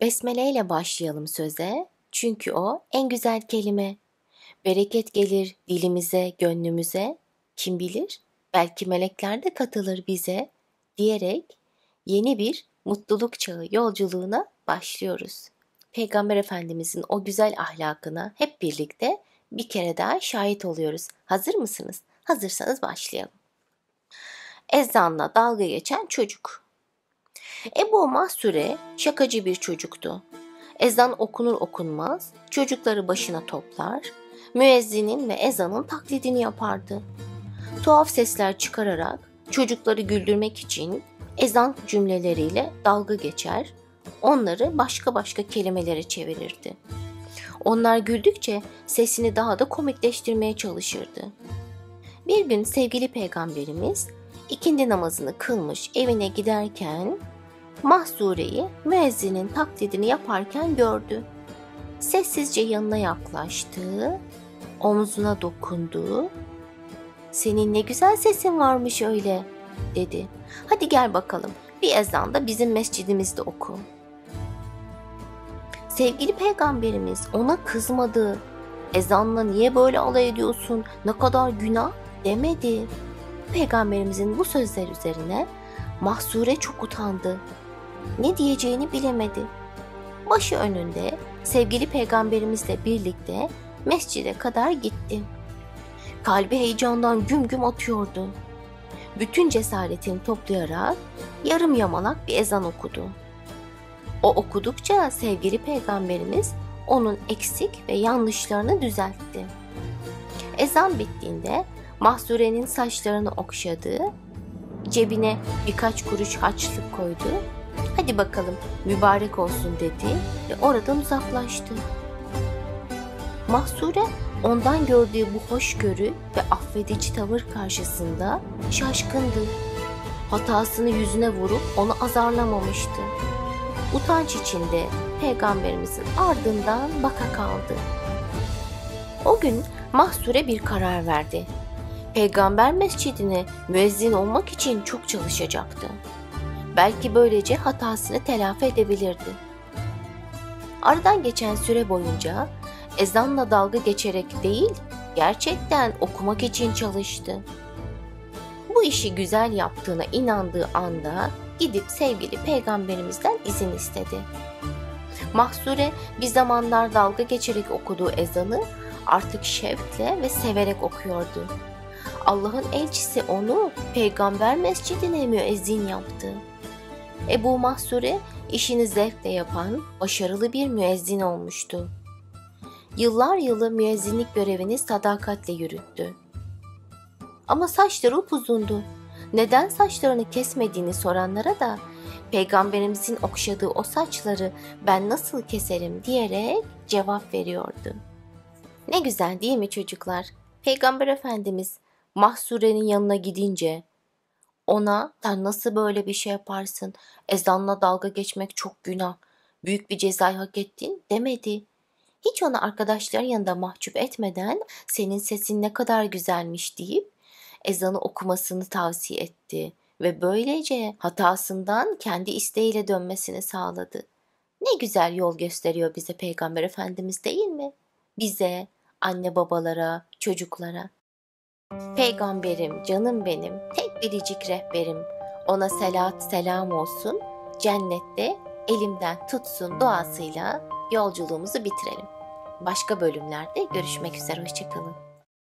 Besmele ile başlayalım söze. Çünkü o en güzel kelime. Bereket gelir dilimize, gönlümüze. Kim bilir? Belki melekler de katılır bize diyerek yeni bir mutluluk çağı yolculuğuna başlıyoruz. Peygamber Efendimizin o güzel ahlakına hep birlikte bir kere daha şahit oluyoruz. Hazır mısınız? Hazırsanız başlayalım. Ezanla dalga geçen çocuk. Ebu Mahsure şakacı bir çocuktu. Ezan okunur okunmaz çocukları başına toplar, müezzinin ve ezanın taklidini yapardı. Tuhaf sesler çıkararak çocukları güldürmek için ezan cümleleriyle dalga geçer, onları başka başka kelimelere çevirirdi. Onlar güldükçe sesini daha da komikleştirmeye çalışırdı. Bir gün sevgili peygamberimiz ikindi namazını kılmış evine giderken Mahsure'yi müezzinin taklidini yaparken gördü. Sessizce yanına yaklaştı, omzuna dokundu. Senin ne güzel sesin varmış öyle dedi. Hadi gel bakalım bir ezan da bizim mescidimizde oku. Sevgili peygamberimiz ona kızmadı. Ezanla niye böyle alay ediyorsun? Ne kadar günah demedi. Peygamberimizin bu sözler üzerine Mahsure çok utandı. Ne diyeceğini bilemedi. Başı önünde sevgili peygamberimizle birlikte mescide kadar gitti. Kalbi heyecandan güm güm atıyordu. Bütün cesaretini toplayarak yarım yamalak bir ezan okudu. O okudukça sevgili peygamberimiz onun eksik ve yanlışlarını düzeltti. Ezan bittiğinde Mahsure'nin saçlarını okşadı, cebine birkaç kuruş haçlık koydu. Hadi bakalım mübarek olsun dedi ve oradan uzaklaştı. Mahsure ondan gördüğü bu hoşgörü ve affedici tavır karşısında şaşkındı. Hatasını yüzüne vurup onu azarlamamıştı. Utanç içinde peygamberimizin ardından baka kaldı. O gün Mahsure bir karar verdi. Peygamber mescidine müezzin olmak için çok çalışacaktı. Belki böylece hatasını telafi edebilirdi. Aradan geçen süre boyunca ezanla dalga geçerek değil, gerçekten okumak için çalıştı. Bu işi güzel yaptığına inandığı anda gidip sevgili peygamberimizden izin istedi. Mahsure bir zamanlar dalga geçerek okuduğu ezanı artık şevkle ve severek okuyordu. Allah'ın elçisi onu peygamber mescidine müezzin yaptı. Ebu Mahsure işini zevkle yapan başarılı bir müezzin olmuştu. Yıllar yılı müezzinlik görevini sadakatle yürüttü. Ama saçları upuzundu. Neden saçlarını kesmediğini soranlara da peygamberimizin okşadığı o saçları ben nasıl keserim diyerek cevap veriyordu. Ne güzel değil mi çocuklar? Peygamber Efendimiz Mahsure'nin yanına gidince ona sen nasıl böyle bir şey yaparsın? Ezanla dalga geçmek çok günah. Büyük bir cezayı hak ettin demedi. Hiç onu arkadaşların yanında mahcup etmeden senin sesin ne kadar güzelmiş deyip ezanı okumasını tavsiye etti ve böylece hatasından kendi isteğiyle dönmesini sağladı. Ne güzel yol gösteriyor bize Peygamber Efendimiz değil mi? Bize, anne babalara, çocuklara. Peygamberim, canım benim, tek biricik rehberim. Ona selat selam olsun, cennette elimden tutsun duasıyla yolculuğumuzu bitirelim. Başka bölümlerde görüşmek üzere, hoşçakalın.